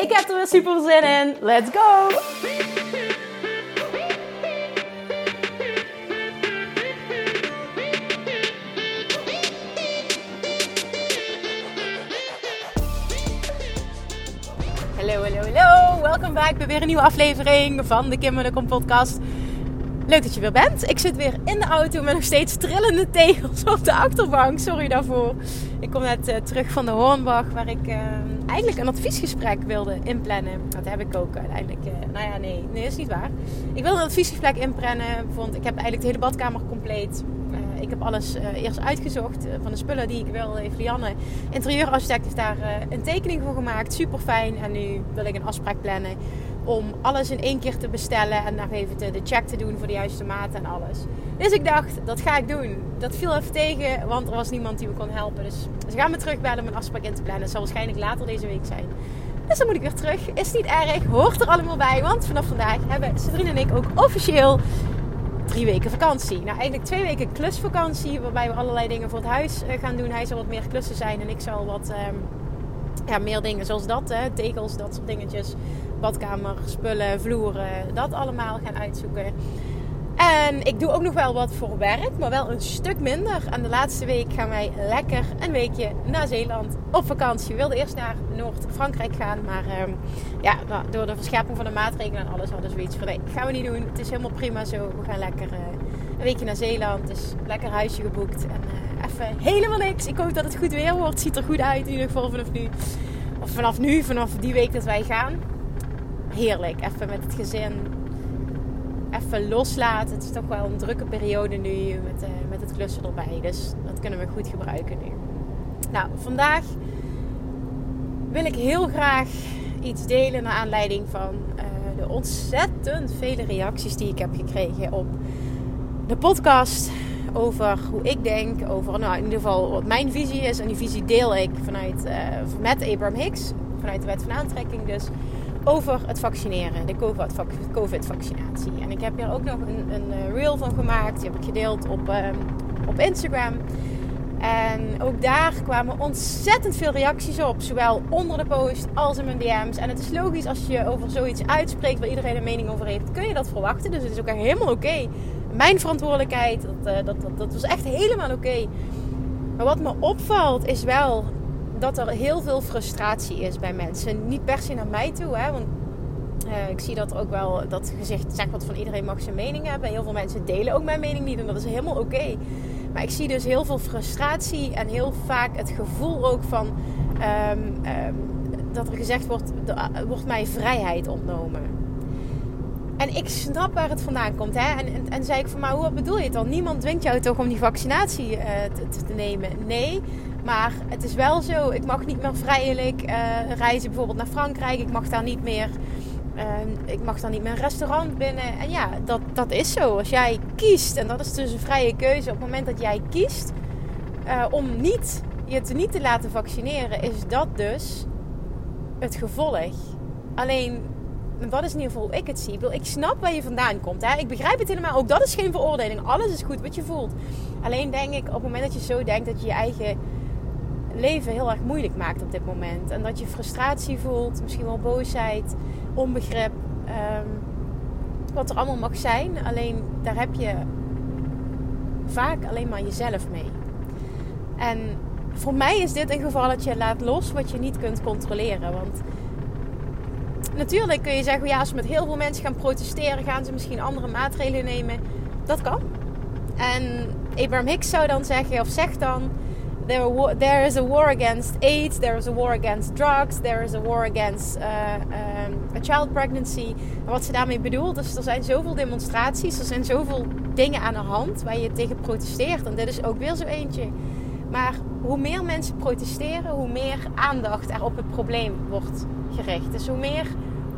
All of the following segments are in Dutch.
Ik heb er weer super zin in. Let's go! Hallo, hallo, hallo. Welkom bij weer een nieuwe aflevering van de Kim Kom podcast. Leuk dat je weer bent. Ik zit weer in de auto met nog steeds trillende tegels op de achterbank. Sorry daarvoor. Ik kom net uh, terug van de Hoornbach, waar ik uh, eigenlijk een adviesgesprek wilde inplannen. Dat heb ik ook uiteindelijk. Uh, nou ja, nee, nee, is niet waar. Ik wilde een adviesgesprek inplannen. Want ik heb eigenlijk de hele badkamer compleet. ik heb alles eerst uitgezocht van de spullen die ik wil. Heeft Lianne, interieurarchitect, heeft daar een tekening voor gemaakt. Super fijn. En nu wil ik een afspraak plannen om alles in één keer te bestellen en nog even de check te doen voor de juiste maat en alles. Dus ik dacht, dat ga ik doen. Dat viel even tegen, want er was niemand die me kon helpen. Dus ze gaan me terugbellen om een afspraak in te plannen. Dat zal waarschijnlijk later deze week zijn. Dus dan moet ik weer terug. Is niet erg, hoort er allemaal bij. Want vanaf vandaag hebben Sabrina en ik ook officieel drie weken vakantie. Nou, eigenlijk twee weken klusvakantie. Waarbij we allerlei dingen voor het huis eh, gaan doen. Hij zal wat meer klussen zijn en ik zal wat... Ehm, ja, meer dingen zoals dat, hè, tegels, dat soort dingetjes badkamer, spullen, vloeren, dat allemaal gaan uitzoeken. En ik doe ook nog wel wat voor werk, maar wel een stuk minder. En de laatste week gaan wij lekker een weekje naar Zeeland op vakantie. We wilden eerst naar Noord-Frankrijk gaan, maar ehm, ja, nou, door de verscherping van de maatregelen en alles hadden we zoiets van nee, gaan we niet doen. Het is helemaal prima zo. We gaan lekker uh, een weekje naar Zeeland. Dus lekker huisje geboekt en uh, even helemaal niks. Ik hoop dat het goed weer wordt. Ziet er goed uit in ieder geval vanaf nu. Of vanaf nu, vanaf die week dat wij gaan heerlijk. Even met het gezin. Even loslaten. Het is toch wel een drukke periode nu met, uh, met het klussen erbij. Dus dat kunnen we goed gebruiken nu. Nou, vandaag wil ik heel graag iets delen naar aanleiding van uh, de ontzettend vele reacties die ik heb gekregen op de podcast. Over hoe ik denk, over nou, in ieder geval wat mijn visie is. En die visie deel ik vanuit, uh, met Abraham Hicks, vanuit de wet van aantrekking dus over het vaccineren, de COVID-vaccinatie. En ik heb hier ook nog een, een eh, reel van gemaakt. Die heb ik gedeeld op, ehm, op Instagram. En ook daar kwamen ontzettend veel reacties op. Zowel onder de post als in mijn DM's. En het is logisch als je over zoiets uitspreekt waar iedereen een mening over heeft. Kun je dat verwachten. Dus het is ook helemaal oké. Mijn verantwoordelijkheid. Dat, uh, dat, dat, dat, was echt helemaal oké. Maar wat me opvalt is wel dat er heel veel frustratie is bij mensen. Niet per se naar mij toe, hè, want uh, ik zie dat ook wel, dat gezegd, zeg wat van iedereen mag zijn mening hebben. Heel veel mensen delen ook mijn mening niet en dat is helemaal oké. Maar ik zie dus heel veel frustratie en heel vaak het gevoel ook van um, um, dat er gezegd wordt, er wordt mij vrijheid ontnomen. En ik snap waar het vandaan komt. Hè? En, en, zei ik van, maar hoe bedoel je het dan? Niemand dwingt jou toch om die vaccinatie te, te, nemen? Nee, maar het is wel zo, ik mag niet meer vrijelijk uh, reizen bijvoorbeeld naar Frankrijk. Ik mag daar niet meer, uh, ik mag daar niet meer een restaurant binnen. En ja, dat, dat is zo. Als jij kiest, en dat is dus een vrije keuze, op het moment dat jij kiest uh, om niet, je te niet te laten vaccineren, is dat dus het gevolg. Alleen, wat is in ieder geval ik het zie? Ik snap waar je vandaan komt. Hè? Ik begrijp het helemaal. Ook dat is geen veroordeling. Alles is goed wat je voelt. Alleen denk ik, op het moment dat je zo denkt dat je je eigen leven heel erg moeilijk maakt op dit moment. En dat je frustratie voelt, misschien wel boosheid, onbegrip. Um, wat er allemaal mag zijn. Alleen daar heb je vaak alleen maar jezelf mee. En voor mij is dit een geval dat je laat los wat je niet kunt controleren. Want natuurlijk kun je zeggen, ja, als met heel veel mensen gaan protesteren, gaan ze misschien andere maatregelen nemen. Dat kan. En Abraham Hicks zou dan zeggen, of zegt dan, there, there is a war against AIDS, there is a war against drugs, there is a war against uh, um, a child pregnancy. Wat ze daarmee bedoelt, is er zijn zoveel demonstraties, er zijn zoveel dingen aan de hand waar je tegen protesteert. En dit is ook weer zo eentje. Maar hoe meer mensen protesteren, hoe meer aandacht er op het probleem wordt gericht. Dus hoe meer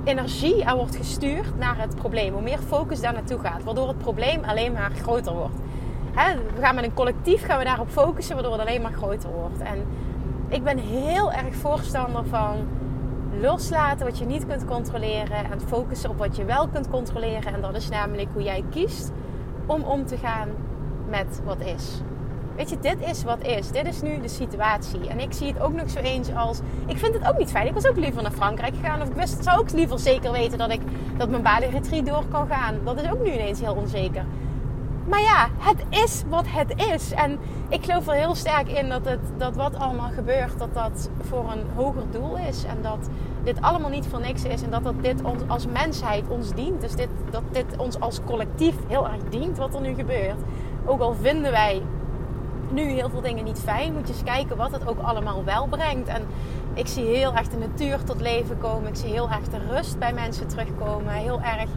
energie er wordt gestuurd naar het probleem, hoe meer focus daar naartoe gaat, waardoor het probleem alleen maar groter wordt. We gaan met een collectief gaan we daarop focussen, waardoor het alleen maar groter wordt. En ik ben heel erg voorstander van loslaten wat je niet kunt controleren en focussen op wat je wel kunt controleren. En dat is namelijk hoe jij kiest om om te gaan met wat is. Weet je, dit is wat is. Dit is nu de situatie. En ik zie het ook nog zo eens als. Ik vind het ook niet fijn. Ik was ook liever naar Frankrijk gegaan. Of ik wist, zou ook liever zeker weten dat ik dat mijn Bali retreat door kan gaan. Dat is ook nu ineens heel onzeker. Maar ja, het is wat het is. En ik geloof er heel sterk in dat, het, dat wat allemaal gebeurt, dat dat voor een hoger doel is. En dat dit allemaal niet voor niks is. En dat, dat dit ons als mensheid ons dient. Dus dit, dat dit ons als collectief heel erg dient wat er nu gebeurt. Ook al vinden wij nu heel veel dingen niet fijn, moet je eens kijken wat het ook allemaal wel brengt. En ik zie heel erg de natuur tot leven komen. Ik zie heel erg de rust bij mensen terugkomen. Heel erg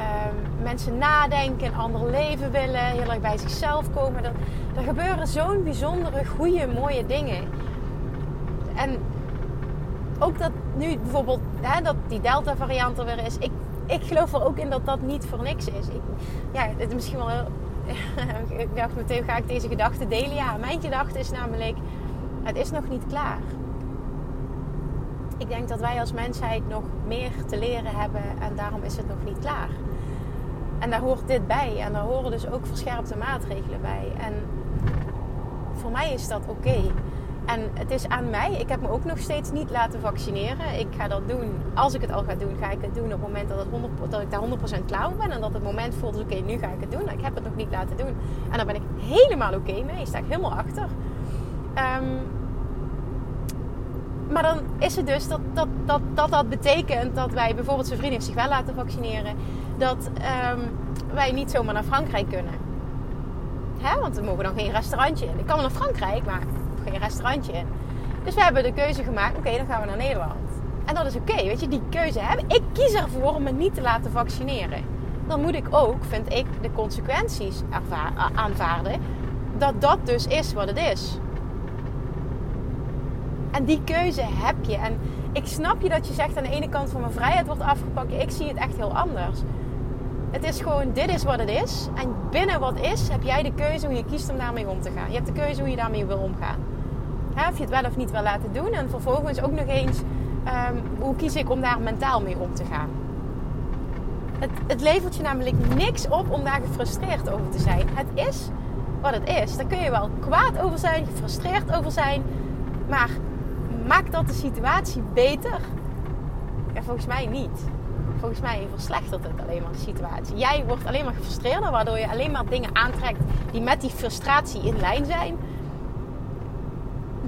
ehm, mensen nadenken, een ander leven willen. Heel erg bij zichzelf komen. Er, gebeuren zo'n bijzondere, goede, mooie dingen. En ook dat nu bijvoorbeeld hè, dat die Delta variant er weer is. Ik, ik geloof er ook in dat dat niet voor niks is. Ik, ja, het is misschien wel ik dacht meteen, ga ik deze gedachte delen? Ja, mijn gedachte is namelijk, het is nog niet klaar. Ik denk dat wij als mensheid nog meer te leren hebben en daarom is het nog niet klaar. En daar hoort dit bij en daar horen dus ook verscherpte maatregelen bij. En voor mij is dat oké. En het is aan mij. Ik heb me ook nog steeds niet laten vaccineren. Ik ga dat doen. Als ik het al ga doen, ga ik het doen op het moment dat, het 100, dat ik daar 100% klaar voor ben. En dat het moment voelt, oké, nu ga ik het doen. Ik heb het nog niet laten doen. En daar ben ik helemaal oké mee. Daar sta ik helemaal achter. Ehm, maar dan is het dus dat dat, dat, dat dat betekent dat wij bijvoorbeeld zijn vrienden zich wel laten vaccineren. Dat ehm, wij niet zomaar naar Frankrijk kunnen. Hè? Want we mogen dan geen restaurantje in. Ik kan wel naar Frankrijk, maar geen restaurantje in. Dus we hebben de keuze gemaakt, oké, dan gaan we naar Nederland. En dat is oké, weet je, die keuze hebben. Ik kies ervoor om me niet te laten vaccineren. Dan moet ik ook, vind ik, de consequenties aanvaarden. Dat dat dus is wat het is. En die keuze heb je. En ik snap je dat je zegt aan de ene kant van mijn vrijheid wordt afgepakt. Ik zie het echt heel anders. Het is gewoon, dit is wat het is. En binnen wat is, heb jij de keuze hoe je kiest om daarmee om te gaan. Je hebt de keuze hoe je daarmee wil omgaan. of je het wel of niet wil laten doen. En vervolgens ook nog eens, ehm, hoe kies ik om daar mentaal mee om te gaan. Het, het levert je namelijk niks op om daar gefrustreerd over te zijn. Het is wat het is. Daar kun je wel kwaad over zijn, gefrustreerd over zijn. Maar maakt dat de situatie beter? Volgens mij niet volgens mij verslechtert het alleen maar de situatie. Jij wordt alleen maar gefrustreerder, waardoor je alleen maar dingen aantrekt die met die frustratie in lijn zijn.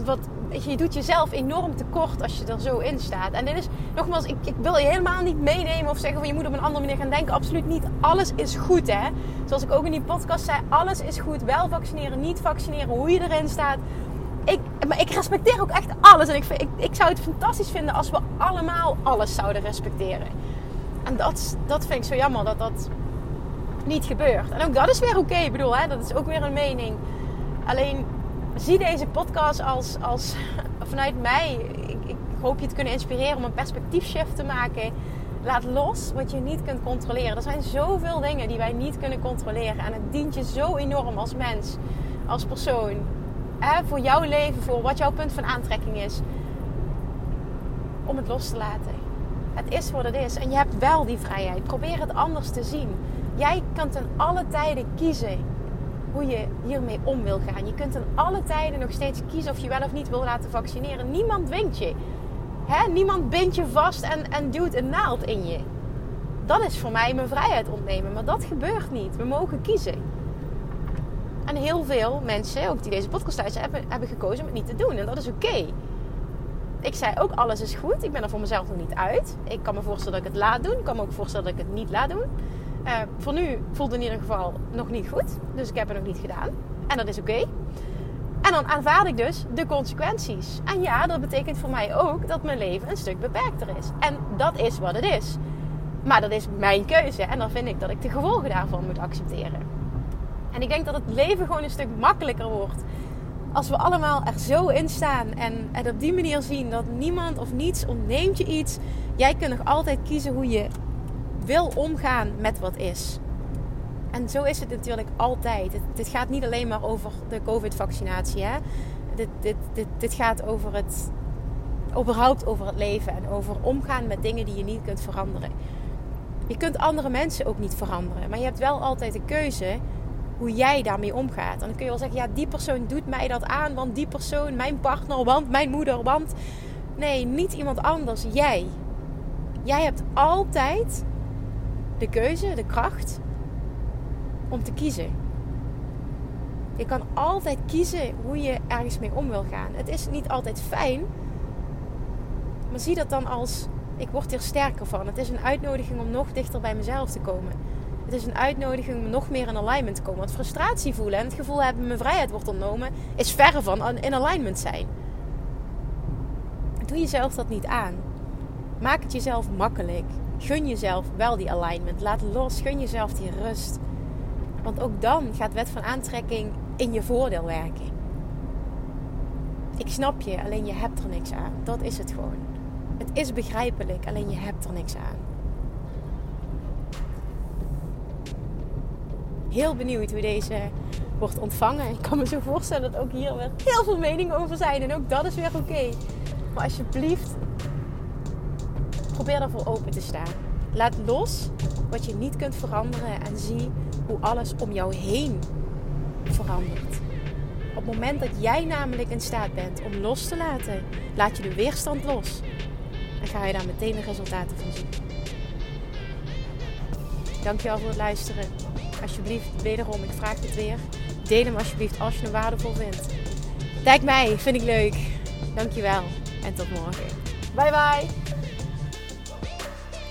Wat, je doet jezelf enorm tekort als je er zo in staat. En dit is, nogmaals, ik, ik wil je helemaal niet meenemen of zeggen van je moet op een andere manier gaan denken. Absoluut niet. Alles is goed, hè. Zoals ik ook in die podcast zei, alles is goed. Wel vaccineren, niet vaccineren, hoe je erin staat. Ik, maar ik respecteer ook echt alles. En ik, ik, ik zou het fantastisch vinden als we allemaal alles zouden respecteren. En dat, dat vind ik zo jammer dat dat niet gebeurt. En ook dat is weer oké. Ik bedoel, hè, dat is ook weer een mening. Alleen zie deze podcast als, als vanuit mij. Ik, ik hoop je te kunnen inspireren om een perspectiefshift te maken. Laat los wat je niet kunt controleren. Er zijn zoveel dingen die wij niet kunnen controleren. En het dient je zo enorm als mens, als persoon. Hè, voor jouw leven, voor wat jouw punt van aantrekking is. Om het los te laten. Het is wat het is. En je hebt wel die vrijheid. Probeer het anders te zien. Jij kan ten alle tijden kiezen hoe je hiermee om wil gaan. Je kunt ten alle tijden nog steeds kiezen of je wel of niet wil laten vaccineren. Niemand dwingt je. Hè? Niemand bindt je vast en, en duwt een naald in je. Dat is voor mij mijn vrijheid ontnemen. Maar dat gebeurt niet. We mogen kiezen. En heel veel mensen, ook die deze podcast thuis hebben, hebben gekozen om het niet te doen. En dat is oké ik zei ook, alles is goed. Ik ben er voor mezelf nog niet uit. Ik kan me voorstellen dat ik het laat doen. Ik kan me ook voorstellen dat ik het niet laat doen. Uh, voor nu voelt het in ieder geval nog niet goed. Dus ik heb het nog niet gedaan. En dat is oké. En dan aanvaard ik dus de consequenties. En ja, dat betekent voor mij ook dat mijn leven een stuk beperkter is. En dat is wat het is. Maar dat is mijn keuze. En dan vind ik dat ik de gevolgen daarvan moet accepteren. En ik denk dat het leven gewoon een stuk makkelijker wordt als we allemaal er zo in staan en het op die manier zien dat niemand of niets ontneemt je iets, jij kunt nog altijd kiezen hoe je wil omgaan met wat is. En zo is het natuurlijk altijd. Dit, gaat niet alleen maar over de COVID-vaccinatie. Hè? Dit, dit, dit, dit gaat over het, überhaupt over het leven en over omgaan met dingen die je niet kunt veranderen. Je kunt andere mensen ook niet veranderen, maar je hebt wel altijd de keuze hoe jij daarmee omgaat. En dan kun je wel zeggen, ja, die persoon doet mij dat aan, want die persoon, mijn partner, want mijn moeder, want... Nee, niet iemand anders, jij. Jij hebt altijd de keuze, de kracht om te kiezen. Je kan altijd kiezen hoe je ergens mee om wil gaan. Het is niet altijd fijn, maar zie dat dan als ik word hier sterker van. Het is een uitnodiging om nog dichter bij mezelf te komen. Het is een uitnodiging om nog meer in alignment te komen. Want frustratie voelen en het gevoel hebben mijn vrijheid wordt ontnomen, is verre van in alignment zijn. Doe jezelf dat niet aan. Maak het jezelf makkelijk. Gun jezelf wel die alignment. Laat los. Gun jezelf die rust. Want ook dan gaat wet van aantrekking in je voordeel werken. Ik snap je, alleen je hebt er niks aan. Dat is het gewoon. Het is begrijpelijk, alleen je hebt er niks aan. Heel benieuwd hoe deze wordt ontvangen. Ik kan me zo voorstellen dat ook hier weer heel veel meningen over zijn. En ook dat is weer oké. Maar alsjeblieft, probeer daarvoor open te staan. Laat los wat je niet kunt veranderen en zie hoe alles om jou heen verandert. Op het moment dat jij namelijk in staat bent om los te laten, laat je de weerstand los. En ga je daar meteen de resultaten van zien. Dankjewel voor het luisteren. Alsjeblieft, wederom, ik vraag het weer. Deel hem alsjeblieft als je hem waardevol vindt. Tag mij, vind ik leuk. Dankjewel en tot morgen. Bye bye.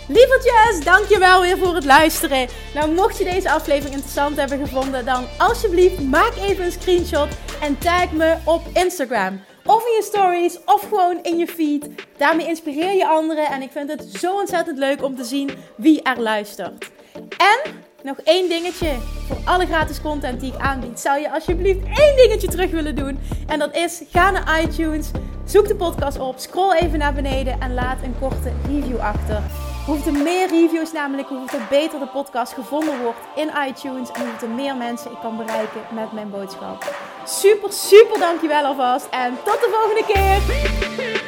Lievertjes, dankjewel weer voor het luisteren. Nou, mocht je deze aflevering interessant hebben gevonden, dan alsjeblieft maak even een screenshot en tag me op Instagram. Of in je stories, of gewoon in je feed. Daarmee inspireer je anderen en ik vind het zo ontzettend leuk om te zien wie er luistert. En nog één dingetje voor alle gratis content die ik aanbied. Zou je alsjeblieft één dingetje terug willen doen? En dat is: ga naar iTunes, zoek de podcast op, scroll even naar beneden en laat een korte review achter. Hoeveel meer reviews namelijk, hoeveel beter de podcast gevonden wordt in iTunes en hoeveel meer mensen ik kan bereiken met mijn boodschap. Super, super dankjewel alvast en tot de volgende keer!